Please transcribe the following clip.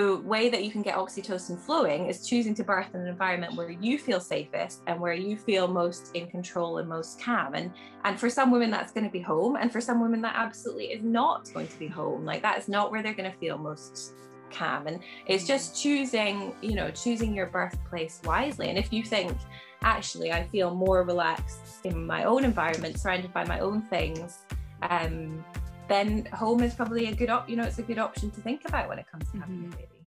the way that you can get oxytocin flowing is choosing to birth in an environment where you feel safest and where you feel most in control and most calm. And and for some women that's going to be home. And for some women that absolutely is not going to be home. Like that is not where they're going to feel most calm. And it's just choosing you know choosing your birthplace wisely. And if you think actually i feel more relaxed in my own environment surrounded by my own things um then home is probably a good op you know it's a good option to think about when it comes to having mm-hmm. a baby